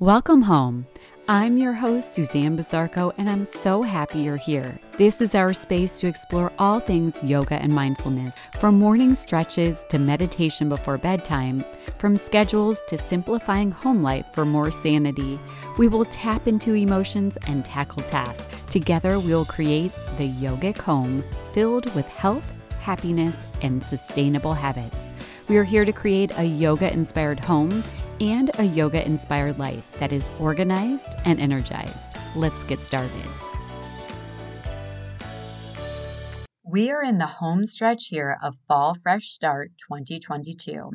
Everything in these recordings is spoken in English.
Welcome home. I'm your host, Suzanne Bizarco, and I'm so happy you're here. This is our space to explore all things yoga and mindfulness, from morning stretches to meditation before bedtime, from schedules to simplifying home life for more sanity. We will tap into emotions and tackle tasks. Together, we will create the yogic home filled with health, happiness, and sustainable habits. We are here to create a yoga inspired home and a yoga inspired life that is organized and energized. Let's get started. We are in the home stretch here of Fall Fresh Start 2022.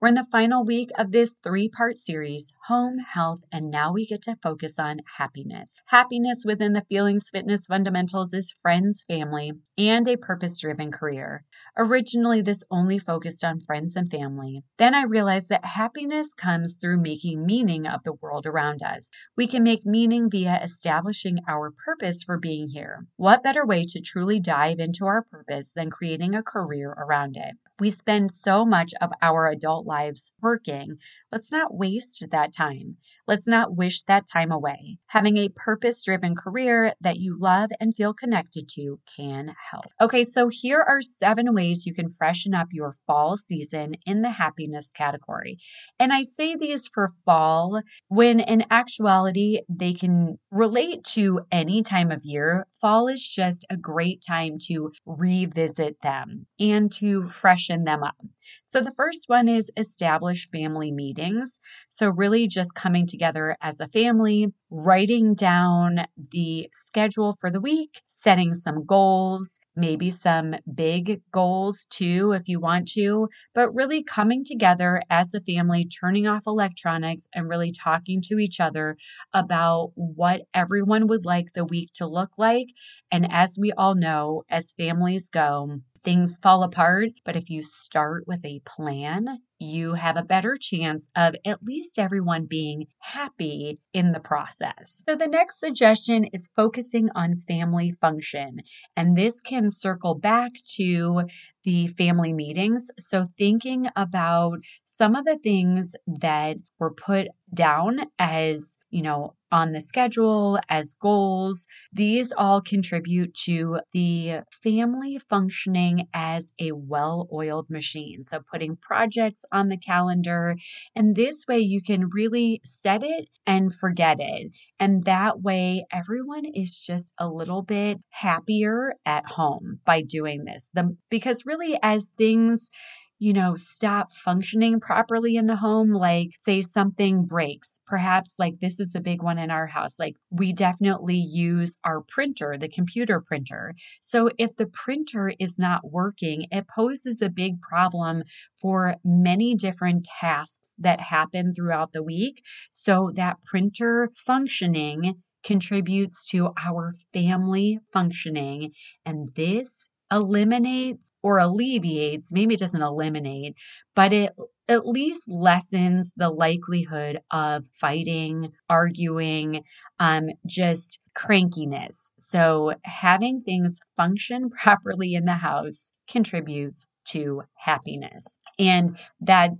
We're in the final week of this three part series home, health, and now we get to focus on happiness. Happiness within the Feelings Fitness fundamentals is friends, family, and a purpose driven career. Originally, this only focused on friends and family. Then I realized that happiness comes through making meaning of the world around us. We can make meaning via establishing our purpose for being here. What better way to truly dive into our purpose than creating a career around it? We spend so much of our adult lives working. Let's not waste that time. Let's not wish that time away. Having a purpose driven career that you love and feel connected to can help. Okay, so here are seven ways you can freshen up your fall season in the happiness category. And I say these for fall when in actuality they can relate to any time of year. Fall is just a great time to revisit them and to freshen them up. So the first one is establish family meetings. So, really just coming together as a family, writing down the schedule for the week, setting some goals, maybe some big goals too, if you want to, but really coming together as a family, turning off electronics and really talking to each other about what everyone would like the week to look like. And as we all know, as families go, things fall apart. But if you start with a plan, you have a better chance of at least everyone being happy in the process. So, the next suggestion is focusing on family function. And this can circle back to the family meetings. So, thinking about some of the things that were put down as, you know, on the schedule as goals, these all contribute to the family functioning as a well oiled machine. So, putting projects on the calendar, and this way you can really set it and forget it. And that way, everyone is just a little bit happier at home by doing this. The, because really, as things you know, stop functioning properly in the home, like say something breaks, perhaps like this is a big one in our house, like we definitely use our printer, the computer printer. So if the printer is not working, it poses a big problem for many different tasks that happen throughout the week. So that printer functioning contributes to our family functioning. And this eliminates or alleviates, maybe it doesn't eliminate, but it at least lessens the likelihood of fighting, arguing, um, just crankiness. So, having things function properly in the house contributes to happiness. And that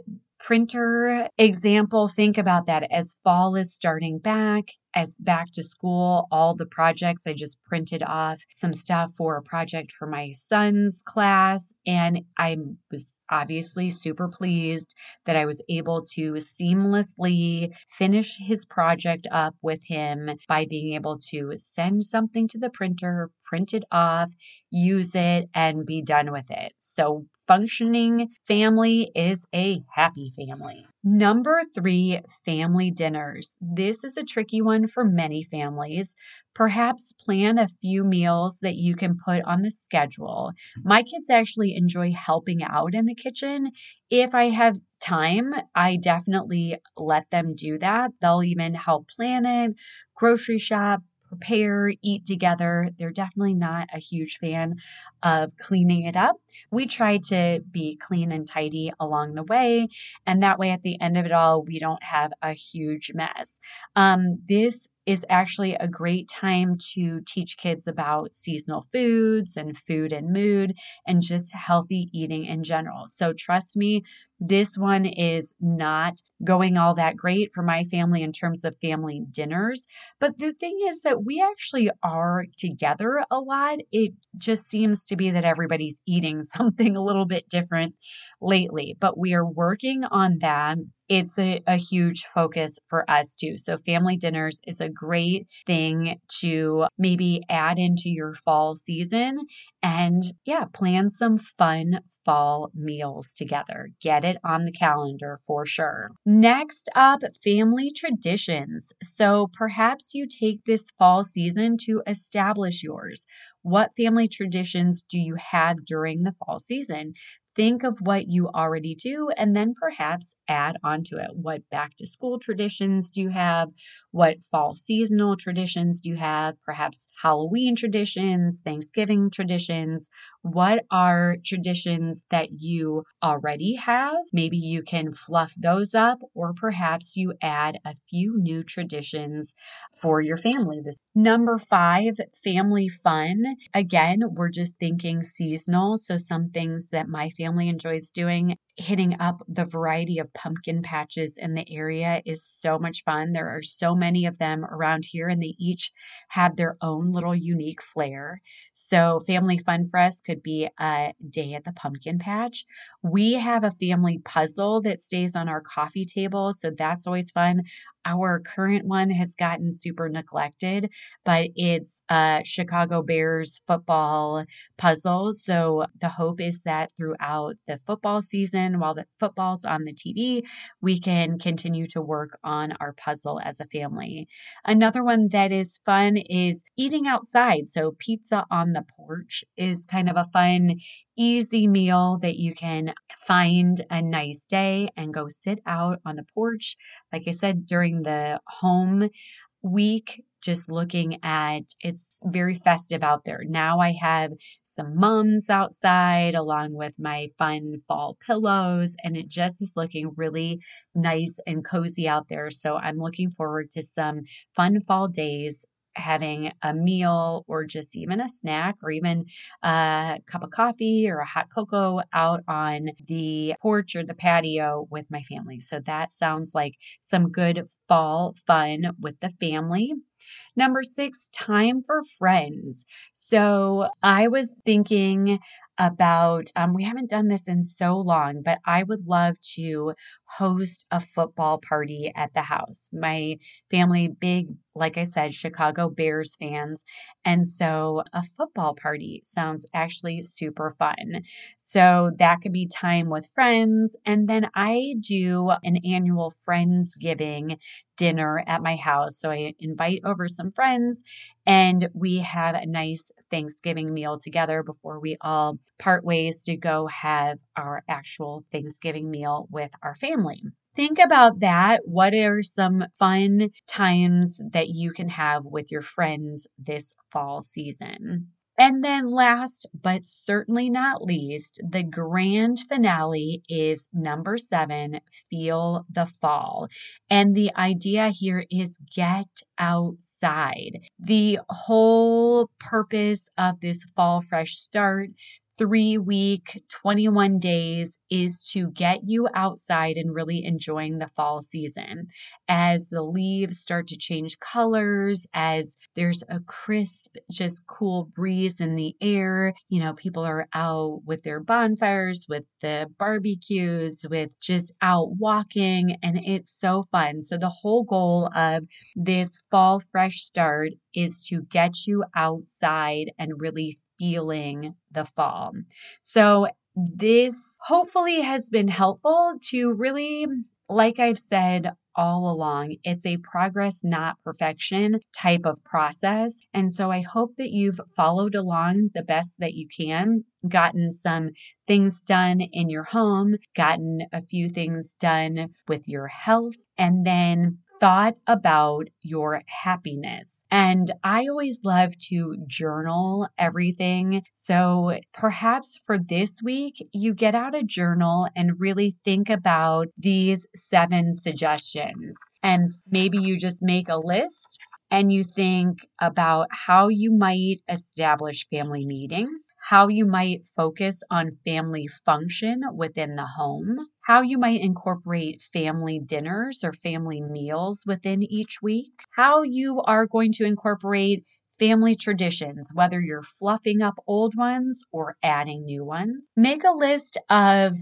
printer example, think about that as fall is starting back as back to school, all the projects, I just printed off some stuff for a project for my son's class. And I was obviously super pleased that I was able to seamlessly finish his project up with him by being able to send something to the printer, print it off, use it, and be done with it. So, functioning family is a happy family. Number three, family dinners. This is a tricky one for many families. Perhaps plan a few meals that you can put on the schedule. My kids actually enjoy helping out in the kitchen. If I have time, I definitely let them do that. They'll even help plan it, grocery shop, prepare, eat together. They're definitely not a huge fan of cleaning it up. We try to be clean and tidy along the way, and that way at the end of it all, we don't have a huge mess. Um, this is actually a great time to teach kids about seasonal foods and food and mood and just healthy eating in general. So, trust me, This one is not going all that great for my family in terms of family dinners. But the thing is that we actually are together a lot. It just seems to be that everybody's eating something a little bit different lately, but we are working on that it's a, a huge focus for us too. So, family dinners is a great thing to maybe add into your fall season and, yeah, plan some fun fall meals together. Get it on the calendar for sure. Next up, family traditions. So, perhaps you take this fall season to establish yours. What family traditions do you have during the fall season? Think of what you already do and then perhaps add onto it. What back to school traditions do you have? What fall seasonal traditions do you have? Perhaps Halloween traditions, Thanksgiving traditions. What are traditions that you already have? Maybe you can fluff those up, or perhaps you add a few new traditions for your family. This number five, family fun. Again, we're just thinking seasonal. So, some things that my family enjoys doing hitting up the variety of pumpkin patches in the area is so much fun. There are so many of them around here, and they each have their own little unique flair. So, family fun for us could be a day at the pumpkin patch. We have a family puzzle that stays on our coffee table, so that's always fun. Our current one has gotten super neglected, but it's a Chicago Bears football puzzle. So, the hope is that throughout the football season, while the football's on the TV, we can continue to work on our puzzle as a family. Another one that is fun is eating outside. So, pizza on the porch is kind of a fun, easy meal that you can find a nice day and go sit out on the porch. Like I said, during the home week, just looking at it's very festive out there. Now I have some mums outside along with my fun fall pillows, and it just is looking really nice and cozy out there. So I'm looking forward to some fun fall days having a meal or just even a snack or even a cup of coffee or a hot cocoa out on the porch or the patio with my family. So that sounds like some good fall fun with the family. Number six, time for friends. So I was thinking about, um, we haven't done this in so long, but I would love to host a football party at the house. My family, big, like I said, Chicago Bears fans. And so a football party sounds actually super fun. So that could be time with friends. And then I do an annual Friendsgiving dinner at my house. So I invite over some friends and we have a nice Thanksgiving meal together before we all part ways to go have our actual Thanksgiving meal with our family. Think about that. What are some fun times that you can have with your friends this fall season? And then, last but certainly not least, the grand finale is number seven Feel the Fall. And the idea here is get outside. The whole purpose of this fall fresh start three week, 21 days is to get you outside and really enjoying the fall season. As the leaves start to change colors, as there's a crisp, just cool breeze in the air, you know, people are out with their bonfires, with the barbecues, with just out walking, and it's so fun. So, the whole goal of this fall fresh start is to get you outside and really feeling the fall. So, this hopefully has been helpful to really, like I've said all along, it's a progress, not perfection type of process. And so I hope that you've followed along the best that you can, gotten some things done in your home, gotten a few things done with your health, and then thought about your happiness. And I always love to journal everything. So perhaps for this week, you get out a journal and really think about these seven suggestions. And maybe you just make a list and you think about how you might establish family meetings, how you might focus on family function within the home, how you might incorporate family dinners or family meals within each week, how you are going to incorporate family traditions, whether you're fluffing up old ones or adding new ones. Make a list of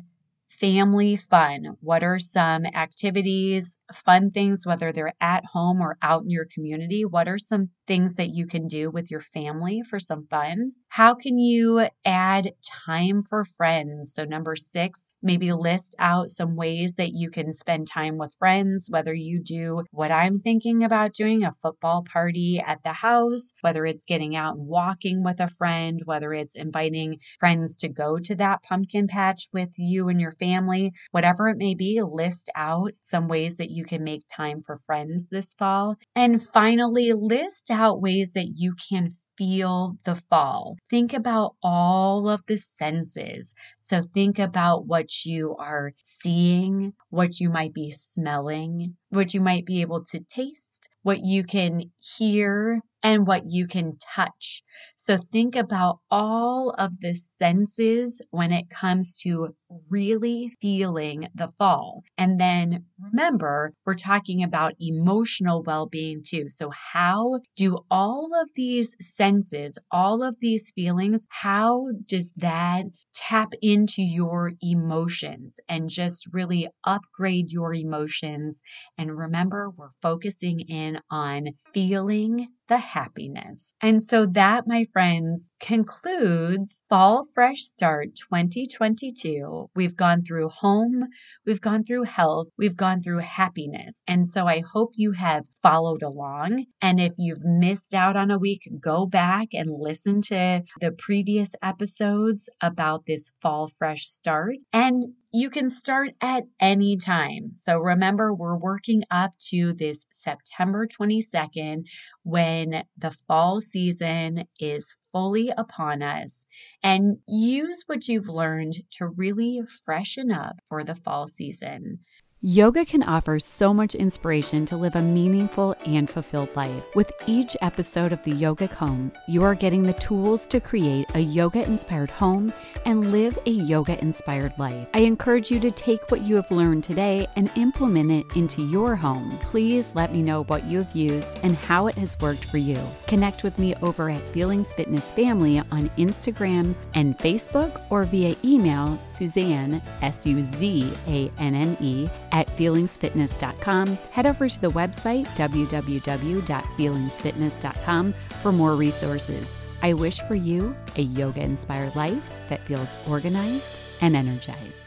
family fun. What are some activities, fun things, whether they're at home or out in your community? What are some things that you can do with your family for some fun? How can you add time for friends? So, number six, maybe list out some ways that you can spend time with friends, whether you do what I'm thinking about doing a football party at the house, whether it's getting out and walking with a friend, whether it's inviting friends to go to that pumpkin patch with you and your family, whatever it may be, list out some ways that you can make time for friends this fall. And finally, list out ways that you can feel the fall. Think about all of the senses. So think about what you are seeing, what you might be smelling, what you might be able to taste, what you can hear, and what you can touch. So think about all of the senses when it comes to really feeling the fall. And then remember, we're talking about emotional well being too. So, how do all of these senses, all of these feelings, how does that tap into your emotions and just really upgrade your emotions? And remember, we're focusing in on feeling the happiness. And so that, my friends, concludes Fall Fresh Start 2022. We've gone through home, we've gone through health, we've gone through happiness. And so I hope you have followed along. And if you've missed out on a week, go back and listen to the previous episodes about this Fall Fresh Start. And you can start at any time. So remember, we're working up to this September 22nd when the fall season is fully upon us and use what you've learned to really freshen up for the fall season. Yoga can offer so much inspiration to live a meaningful and fulfilled life. With each episode of the Yogic Home, you are getting the tools to create a yoga inspired home and live a yoga inspired life. I encourage you to take what you have learned today and implement it into your home. Please let me know what you have used and how it has worked for you. Connect with me over at Feelings Fitness Family on Instagram and Facebook or via email Suzanne, S U Z A N N E, at feelingsfitness.com. Head over to the website www.feelingsfitness.com for more resources. I wish for you a yoga inspired life that feels organized and energized.